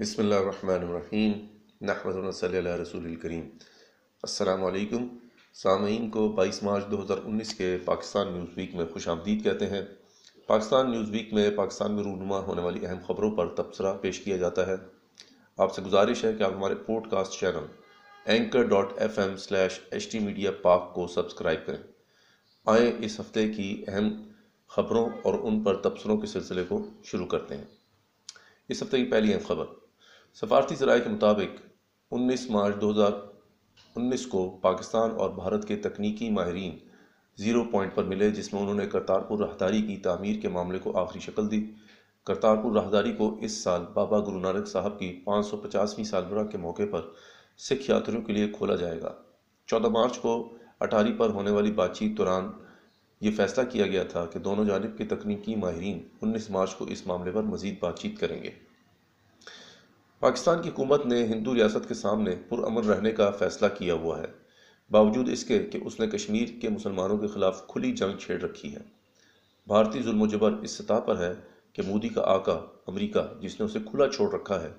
بسم اللہ الرحمن الرحیم۔ نحمد صلی اللہ رسول الکریم۔ السلام علیکم۔ سامعین کو بائیس مارچ دو ہزار انیس کے پاکستان نیوز ویک میں خوش آمدید کہتے ہیں۔ پاکستان نیوز ویک میں پاکستان میں رونما ہونے والی اہم خبروں پر تبصرہ پیش کیا جاتا ہے۔ آپ سے گزارش ہے کہ آپ ہمارے podcast channel anchor dot F M slash H T media Pak کو سبسکرائب کریں۔ آئیں اس ہفتے کی اہم خبروں اور ان پر تبصروں کے سلسلے کو شروع کرتے ہیں۔ اس ہفتے کی پہلی اہم خبر۔ سفارتی ذرائع کے مطابق انیس مارچ دو ہزار انیس کو پاکستان اور بھارت کے تکنیکی ماہرین زیرو پوائنٹ پر ملے، جس میں انہوں نے کرتارپور راہداری کی تعمیر کے معاملے کو آخری شکل دی۔ کرتارپور راہداری کو اس سال بابا گرو نانک صاحب کی پانچ سو پچاسویں سالگرہ کے موقع پر سکھ یاتریوں کے لیے کھولا جائے گا۔ چودہ مارچ کو اٹاری پر ہونے والی بات چیت دوران یہ فیصلہ کیا گیا تھا کہ دونوں جانب کے تکنیکی ماہرین انیس مارچ کو اس معاملے پر مزید بات چیت کریں گے۔ پاکستان کی حکومت نے ہندو ریاست کے سامنے پرامن رہنے کا فیصلہ کیا ہوا ہے۔ باوجود اس کے کہ اس نے کشمیر کے مسلمانوں کے خلاف کھلی جنگ چھیڑ رکھی ہے۔ بھارتی ظلم و جبر اس سطح پر ہے کہ مودی کا آقا امریکہ، جس نے اسے کھلا چھوڑ رکھا ہے،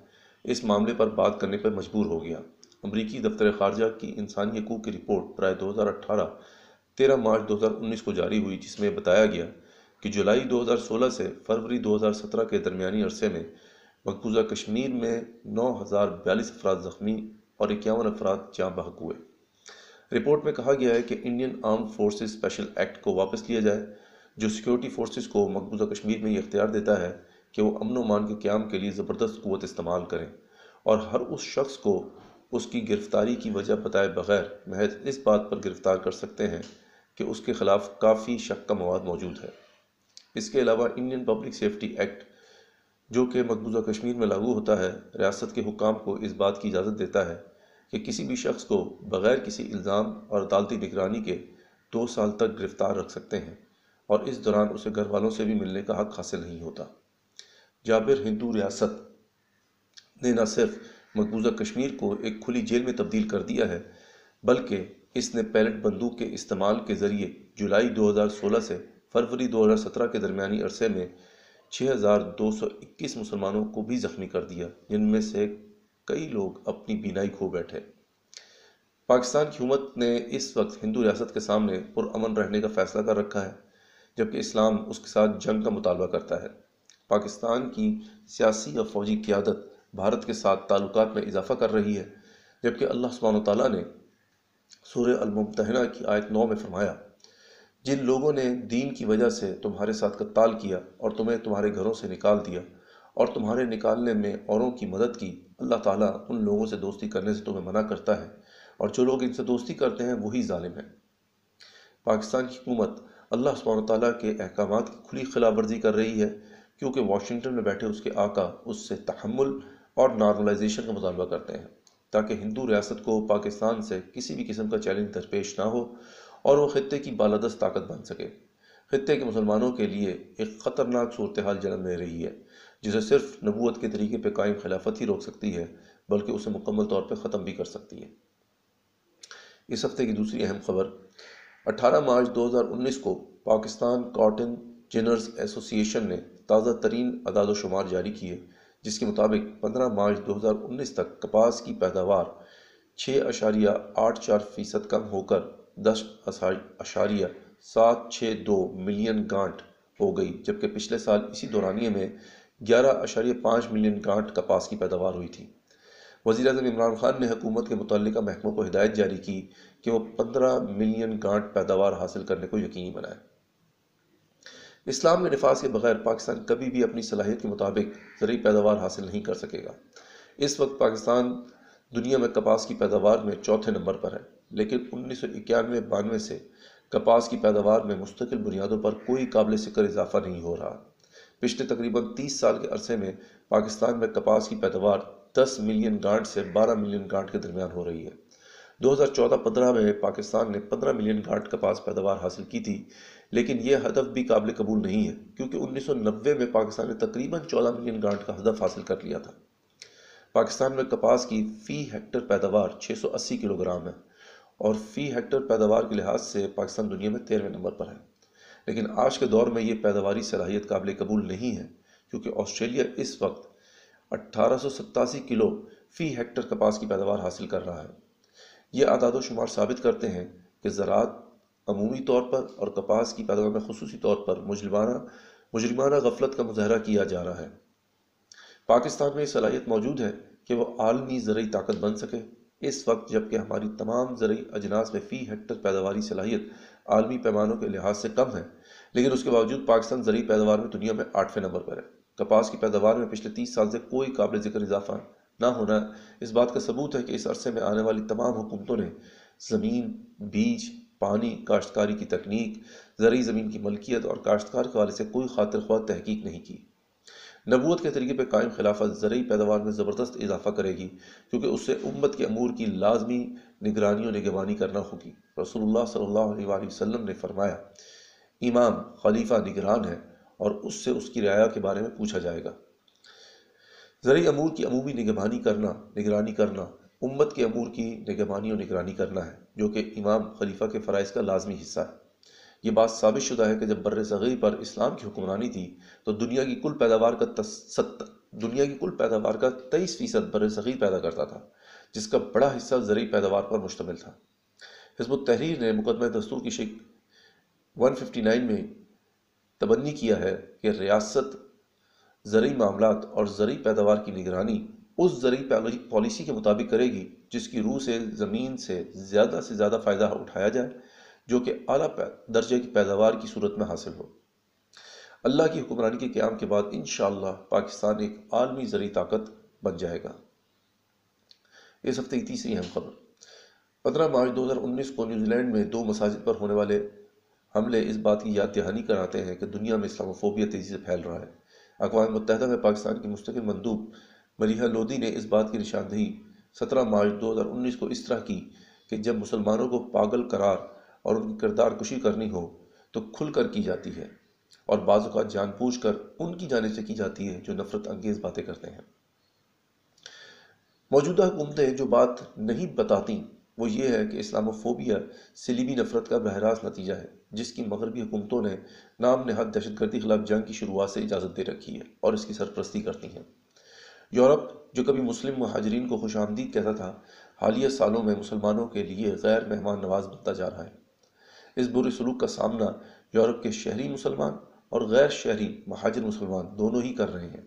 اس معاملے پر بات کرنے پر مجبور ہو گیا۔ امریکی دفتر خارجہ کی انسانی حقوق کی رپورٹ برائے دو ہزار اٹھارہ، تیرہ مارچ دو ہزار انیس کو جاری ہوئی، جس میں بتایا گیا کہ جولائی دو ہزار سولہ سے فروری دو ہزار سترہ کے درمیانی عرصے میں مقبوضہ کشمیر میں نو ہزار بیالیس افراد زخمی اور اکیاون افراد جاں بحق ہوئے۔ رپورٹ میں کہا گیا ہے کہ Indian armed forces special act کو واپس لیا جائے، جو سیکیورٹی فورسز کو مقبوضہ کشمیر میں یہ اختیار دیتا ہے کہ وہ امن و مان کے قیام کے لیے زبردست قوت استعمال کریں اور ہر اس شخص کو اس کی گرفتاری کی وجہ بتائے بغیر محض اس بات پر گرفتار کر سکتے ہیں کہ اس کے خلاف کافی شک کا مواد موجود ہے۔ اس کے علاوہ انڈین پبلک سیفٹی ایکٹ جو کہ مقبوضہ کشمیر میں لاگو ہوتا ہے، ریاست کے حکام کو اس بات کی اجازت دیتا ہے کہ کسی بھی شخص کو بغیر کسی الزام اور عدالتی نگرانی کے دو سال تک گرفتار رکھ سکتے ہیں اور اس دوران اسے گھر والوں سے بھی ملنے کا حق حاصل نہیں ہوتا۔ جابر ہندو ریاست نے نہ صرف مقبوضہ کشمیر کو ایک کھلی جیل میں تبدیل کر دیا ہے، بلکہ اس نے پیلٹ بندوق کے استعمال کے ذریعے جولائی دو ہزار سولہ سے فروری دو ہزار سترہ کے درمیانی عرصے میں چھ ہزار دو سو اکیس مسلمانوں کو بھی زخمی کر دیا، جن میں سے کئی لوگ اپنی بینائی کھو بیٹھے۔ پاکستان کی حکومت نے اس وقت ہندو ریاست کے سامنے پرامن رہنے کا فیصلہ کر رکھا ہے، جبکہ اسلام اس کے ساتھ جنگ کا مطالبہ کرتا ہے۔ پاکستان کی سیاسی اور فوجی قیادت بھارت کے ساتھ تعلقات میں اضافہ کر رہی ہے، جبکہ اللہ سبحانہ و تعالیٰ نے سورہ الممتحنہ کی آیت نو میں فرمایا جن لوگوں نے دین کی وجہ سے تمہارے ساتھ قتال کیا اور تمہیں تمہارے گھروں سے نکال دیا اور تمہارے نکالنے میں اوروں کی مدد کی، اللہ تعالیٰ ان لوگوں سے دوستی کرنے سے تمہیں منع کرتا ہے اور جو لوگ ان سے دوستی کرتے ہیں وہی ظالم ہیں۔ پاکستان کی حکومت اللہ سبحانہ تعالیٰ کے احکامات کی کھلی خلاف ورزی کر رہی ہے کیونکہ واشنگٹن میں بیٹھے اس کے آقا اس سے تحمل اور نارملائزیشن کا مطالبہ کرتے ہیں تاکہ ہندو ریاست کو پاکستان سے کسی بھی قسم کا چیلنج درپیش نہ ہو۔ اور وہ خطے کی بالادست طاقت بن سکے۔ خطے کے مسلمانوں کے لیے ایک خطرناک صورتحال جنم لے رہی ہے، جسے صرف نبوت کے طریقے پہ قائم خلافت ہی روک سکتی ہے، بلکہ اسے مکمل طور پہ ختم بھی کر سکتی ہے۔ اس ہفتے کی دوسری اہم خبر، اٹھارہ مارچ دو ہزار انیس کو پاکستان کاٹن جنرز ایسوسیشن نے تازہ ترین اعداد و شمار جاری کیے، جس کے مطابق پندرہ مارچ دو ہزار انیس تک کپاس کی پیداوار چھ اشاریہ آٹھ چار فیصد کم ہو کر دس اشاریہ سات چھ دو ملین گانٹ ہو گئی، جبکہ پچھلے سال اسی دورانیے میں گیارہ اشاریہ پانچ ملین گانٹ کپاس کی پیداوار ہوئی تھی۔ وزیر اعظم عمران خان نے حکومت کے متعلقہ محکموں کو ہدایت جاری کی کہ وہ پندرہ ملین گانٹ پیداوار حاصل کرنے کو یقینی بنائے۔ اسلام میں نفاذ کے بغیر پاکستان کبھی بھی اپنی صلاحیت کے مطابق زرعی پیداوار حاصل نہیں کر سکے گا۔ اس وقت پاکستان دنیا میں کپاس کی پیداوار میں چوتھے نمبر پر ہے۔ لیکن انیس سو اکیانوے بانوے سے کپاس کی پیداوار میں مستقل بنیادوں پر کوئی قابل ذکر اضافہ نہیں ہو رہا۔ پچھلے تقریباً تیس سال کے عرصے میں پاکستان میں کپاس کی پیداوار دس ملین گانٹ سے بارہ ملین گانٹ کے درمیان ہو رہی ہے۔ دو ہزار چودہ پندرہ میں پاکستان نے پندرہ ملین گانٹ کپاس پیداوار حاصل کی تھی، لیکن یہ ہدف بھی قابل قبول نہیں ہے، کیونکہ انیس سو نوے میں پاکستان نے تقریباً چودہ ملین گانٹ کا ہدف حاصل کر لیا تھا۔ پاکستان میں کپاس کی فی ہیکٹر پیداوار چھ سو اسی کلو گرام ہے۔ اور فی ہیکٹر پیداوار کے لحاظ سے پاکستان دنیا میں تیرہویں نمبر پر ہے۔ لیکن آج کے دور میں یہ پیداواری صلاحیت قابل قبول نہیں ہے، کیونکہ آسٹریلیا اس وقت اٹھارہ سو ستاسی کلو فی ہیکٹر کپاس کی پیداوار حاصل کر رہا ہے۔ یہ اعداد و شمار ثابت کرتے ہیں کہ زراعت عمومی طور پر اور کپاس کی پیداوار میں خصوصی طور پر مجرمانہ مجرمانہ غفلت کا مظاہرہ کیا جا رہا ہے۔ پاکستان میں یہ صلاحیت موجود ہے کہ وہ عالمی زرعی طاقت بن سکے۔ اس وقت جبکہ ہماری تمام زرعی اجناس میں فی ہیکٹر پیداواری صلاحیت عالمی پیمانوں کے لحاظ سے کم ہے، لیکن اس کے باوجود پاکستان زرعی پیداوار میں دنیا میں آٹھویں نمبر پر ہے۔ کپاس کی پیداوار میں پچھلے تیس سال سے کوئی قابل ذکر اضافہ نہ ہونا اس بات کا ثبوت ہے کہ اس عرصے میں آنے والی تمام حکومتوں نے زمین، بیج، پانی، کاشتکاری کی تکنیک، زرعی زمین کی ملکیت اور کاشتکار کے حوالے سے کوئی خاطر خواہ تحقیق نہیں کی۔ نبوت کے طریقے پہ قائم خلافت زرعی پیداوار میں زبردست اضافہ کرے گی، کیونکہ اس سے امت کے امور کی لازمی نگرانی و نگوانی کرنا ہوگی۔ رسول اللہ صلی اللہ علیہ وآلہ وسلم نے فرمایا، امام خلیفہ نگران ہے اور اس سے اس کی رعایا کے بارے میں پوچھا جائے گا۔ زرعی امور کی عمومی نگبانی کرنا، نگرانی کرنا، امت کے امور کی نگبانی و نگرانی کرنا ہے، جو کہ امام خلیفہ کے فرائض کا لازمی حصہ ہے۔ یہ بات ثابت شدہ ہے کہ جب بر صغیر پر اسلام کی حکمرانی تھی تو دنیا کی کل پیداوار کا ست دنیا کی کل پیداوار کا تیئیس فیصد بر صغیر پیدا کرتا تھا، جس کا بڑا حصہ زرعی پیداوار پر مشتمل تھا۔ حزب التحریر نے مقدمہ دستور کی شک 159 میں تبنی کیا ہے کہ ریاست، زرعی معاملات اور زرعی پیداوار کی نگرانی اس زرعی پالیسی کے مطابق کرے گی جس کی روح سے، زمین سے زیادہ سے زیادہ فائدہ اٹھایا جائے۔ جو کہ اعلیٰ درجے کی پیداوار کی صورت میں حاصل ہو۔ اللہ کی حکمرانی کے قیام کے بعد انشاءاللہ پاکستان ایک عالمی زرعی طاقت بن جائے گا۔ اس ہفتے کی تیسری اہم خبر۔ پندرہ مارچ دو ہزار انیس کو نیوزی لینڈ میں دو مساجد پر ہونے والے حملے اس بات کی یاد دہانی کراتے ہیں کہ دنیا میں اسلام و فوبیا تیزی سے پھیل رہا ہے۔ اقوام متحدہ میں پاکستان کی مستقل مندوب ملیحہ لودھی نے اس بات کی نشاندہی سترہ مارچ دو ہزار انیس کو اس طرح کی کہ جب مسلمانوں کو پاگل قرار اور ان کی کردار کشی کرنی ہو تو کھل کر کی جاتی ہے اور بعض اوقات جان پوچھ کر ان کی جانے سے کی جاتی ہے جو نفرت انگیز باتیں کرتے ہیں۔ موجودہ حکومتیں جو بات نہیں بتاتی، وہ یہ ہے کہ اسلام و فوبیا سلیبی نفرت کا براہ راست نتیجہ ہے، جس کی مغربی حکومتوں نے نام نہاد دہشت گردی خلاف جنگ کی شروعات سے اجازت دے رکھی ہے اور اس کی سرپرستی کرتی ہیں۔ یورپ، جو کبھی مسلم مہاجرین کو خوش آمدید کہتا تھا، حالیہ سالوں میں مسلمانوں کے لیے غیر مہمان نواز بنتا جا رہا ہے۔ اس برے سلوک کا سامنا یورپ کے شہری مسلمان اور غیر شہری مہاجر مسلمان دونوں ہی کر رہے ہیں۔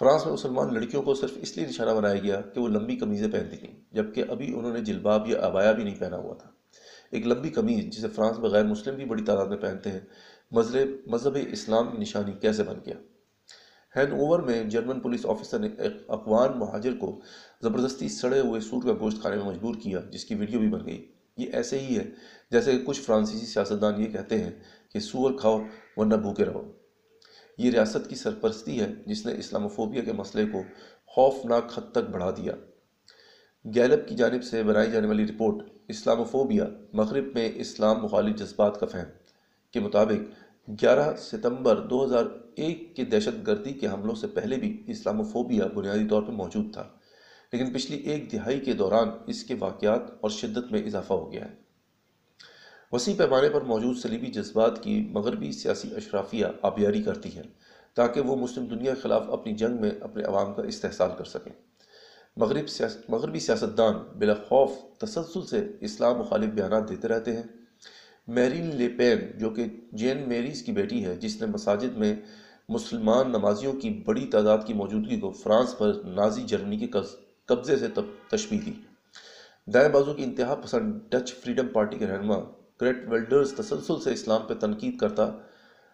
فرانس میں مسلمان لڑکیوں کو صرف اس لیے نشانہ بنایا گیا کہ وہ لمبی قمیضیں پہنتی تھیں جبکہ ابھی انہوں نے جلباب یا ابایا بھی نہیں پہنا ہوا تھا۔ ایک لمبی قمیض جسے فرانس میں غیر مسلم بھی بڑی تعداد میں پہنتے ہیں، مذہب مذہب اسلام کی نشانی کیسے بن گیا؟ ہینڈ اوور میں جرمن پولیس آفیسر نے ایک افغان مہاجر کو زبردستی سڑے ہوئے سور کا گوشت کھانے میں مجبور کیا، جس کی ویڈیو بھی بن گئی۔ یہ ایسے ہی ہے۔ جیسے کہ کچھ فرانسیسی سیاستدان یہ کہتے ہیں کہ سور کھاؤ ورنہ بھوکے رہو۔ یہ ریاست کی سرپرستی ہے جس نے اسلام فوبیا کے مسئلے کو خوفناک حد تک بڑھا دیا۔ گیلپ کی جانب سے بنائی جانے والی رپورٹ اسلام فوبیا مغرب میں اسلام مخالف جذبات کا فہم کے مطابق گیارہ ستمبر دو ہزار ایک کے دہشت گردی کے حملوں سے پہلے بھی اسلام فوبیا بنیادی طور پر موجود تھا۔ لیکن پچھلی ایک دہائی کے دوران اس کے واقعات اور شدت میں اضافہ ہو گیا ہے۔ وسیع پیمانے پر موجود سلیبی جذبات کی مغربی سیاسی اشرافیہ آبیاری کرتی ہیں تاکہ وہ مسلم دنیا کے خلاف اپنی جنگ میں اپنے عوام کا استحصال کر سکیں۔ مغرب سیاست مغربی سیاستدان بلا خوف تسلسل سے اسلام مخالف بیانات دیتے رہتے ہیں۔ میرین لیپین جو کہ جین میریز کی بیٹی ہے، جس نے مساجد میں مسلمان نمازیوں کی بڑی تعداد کی موجودگی کو فرانس پر نازی جرمنی کے قبضے سے تشبیح دی دائیں بازو کی انتہا پسند ڈچ فریڈم پارٹی کے رہنما گریٹ ویلڈرز تسلسل سے اسلام پہ تنقید کرتا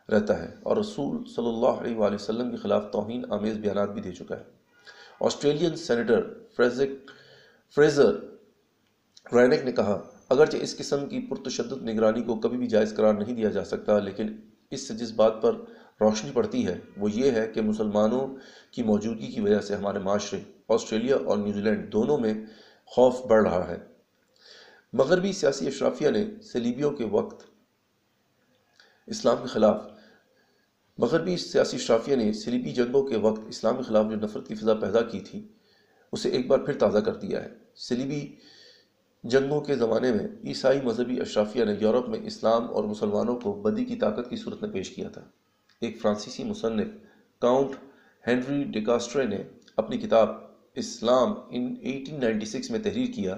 رہتا ہے اور رسول صلی اللہ علیہ وآلہ وسلم کے خلاف توہین آمیز بیانات بھی دے چکا ہے۔ آسٹریلین سینیٹر فریزک فریزر رینک نے کہا، اگرچہ اس قسم کی پرتشدد نگرانی کو کبھی بھی جائز قرار نہیں دیا جا سکتا، لیکن اس سے جس بات پر روشنی پڑتی ہے وہ یہ ہے کہ مسلمانوں کی موجودگی کی وجہ سے ہمارے معاشرے آسٹریلیا اور نیوزی لینڈ دونوں میں خوف بڑھ رہا ہے۔ مغربی سیاسی اشرافیہ نے سلیبیوں کے وقت اسلام کے خلاف، مغربی سیاسی اشرافیہ نے سلیبی جنگوں کے وقت اسلام کے خلاف جو نفرت کی فضا پیدا کی تھی، اسے ایک بار پھر تازہ کر دیا ہے۔ سلیبی جنگوں کے زمانے میں عیسائی مذہبی اشرافیہ نے یورپ میں اسلام اور مسلمانوں کو بدی کی طاقت کی صورت میں پیش کیا تھا۔ ایک فرانسیسی مصنف کاؤنٹ ہینری ڈیکاسٹرے نے اپنی کتاب اسلام ان ایٹین نائنٹی سکس میں تحریر کیا،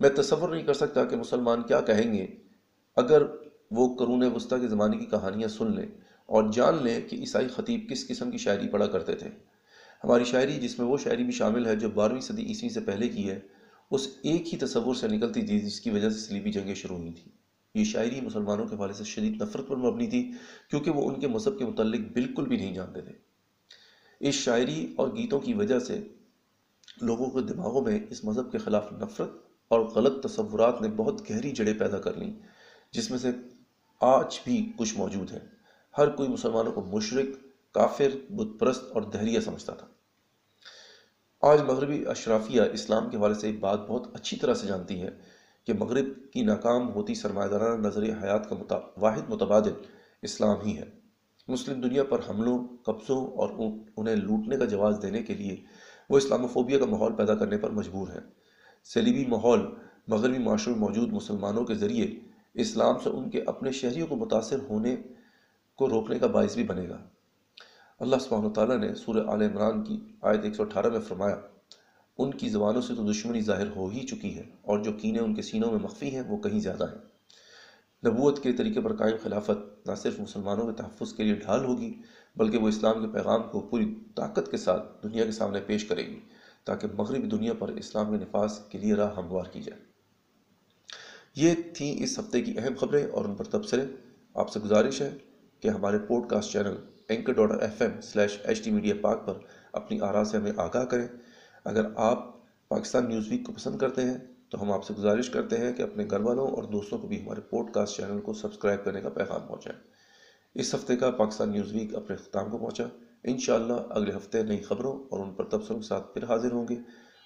میں تصور نہیں کر سکتا کہ مسلمان کیا کہیں گے۔ اگر وہ قرون وسطیٰ کے زمانے کی کہانیاں سن لیں اور جان لیں کہ عیسائی خطیب کس قسم کی شاعری پڑھا کرتے تھے۔ ہماری شاعری جس میں وہ شاعری بھی شامل ہے جو بارہویں صدی عیسوی سے پہلے کی ہے، اس ایک ہی تصور سے نکلتی تھی جس کی وجہ سے سلیبی جنگیں شروع ہوئی تھیں۔ یہ شاعری مسلمانوں کے حوالے سے شدید نفرت پر مبنی تھی، کیونکہ وہ ان کے مذہب کے متعلق بالکل بھی نہیں جانتے تھے۔ اس شاعری اور گیتوں کی وجہ سے لوگوں کے دماغوں میں اس مذہب کے خلاف نفرت اور غلط تصورات نے بہت گہری جڑیں پیدا کر لیں، جس میں سے آج بھی کچھ موجود ہیں۔ ہر کوئی مسلمانوں کو مشرق، کافر، بت پرست اور دہریہ سمجھتا تھا۔ آج مغربی اشرافیہ اسلام کے حوالے سے بات بہت اچھی طرح سے جانتی ہے کہ مغرب کی ناکام ہوتی سرمایہ دارانہ نظریہ حیات کا متا... واحد متبادل اسلام ہی ہے۔ مسلم دنیا پر حملوں، قبضوں اور انہیں لوٹنے کا جواز دینے کے لیے وہ اسلام فوبیا کا ماحول پیدا کرنے پر مجبور ہے سلیبی ماحول مغربی معاشرے میں موجود مسلمانوں کے ذریعے اسلام سے ان کے اپنے شہریوں کو متاثر ہونے کو روکنے کا باعث بھی بنے گا۔ اللہ سبحانہ تعالیٰ نے سورہ آل عمران کی آیت 118 میں فرمایا، ان کی زبانوں سے تو دشمنی ظاہر ہو ہی چکی ہے اور جو کینے ان کے سینوں میں مخفی ہیں وہ کہیں زیادہ ہیں۔ نبوت کے طریقے پر قائم خلافت نہ صرف مسلمانوں کے تحفظ کے لیے ڈھال ہوگی، بلکہ وہ اسلام کے پیغام کو پوری طاقت کے ساتھ دنیا کے سامنے پیش کرے گی، تاکہ مغربی دنیا پر اسلام کے نفاذ کے لیے راہ ہموار کی جائے۔ یہ تھیں اس ہفتے کی اہم خبریں اور ان پر تبصرے۔ آپ سے گزارش ہے کہ ہمارے podcast channel anchor dot F M slash H T media Pak پر اپنی آرا سے ہمیں آگاہ کریں۔ اگر آپ پاکستان نیوز ویک کو پسند کرتے ہیں تو ہم آپ سے گزارش کرتے ہیں کہ اپنے گھر والوں اور دوستوں کو بھی ہمارے پوڈ کاسٹ چینل کو سبسکرائب کرنے کا پیغام پہنچائیں۔ اس ہفتے کا پاکستان نیوز ویک اپنے اختتام کو پہنچا۔ انشاءاللہ اگلے ہفتے نئی خبروں اور ان پر تبصروں کے ساتھ پھر حاضر ہوں گے۔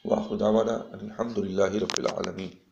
واخر دعوانا الحمد للہ رب العالمین۔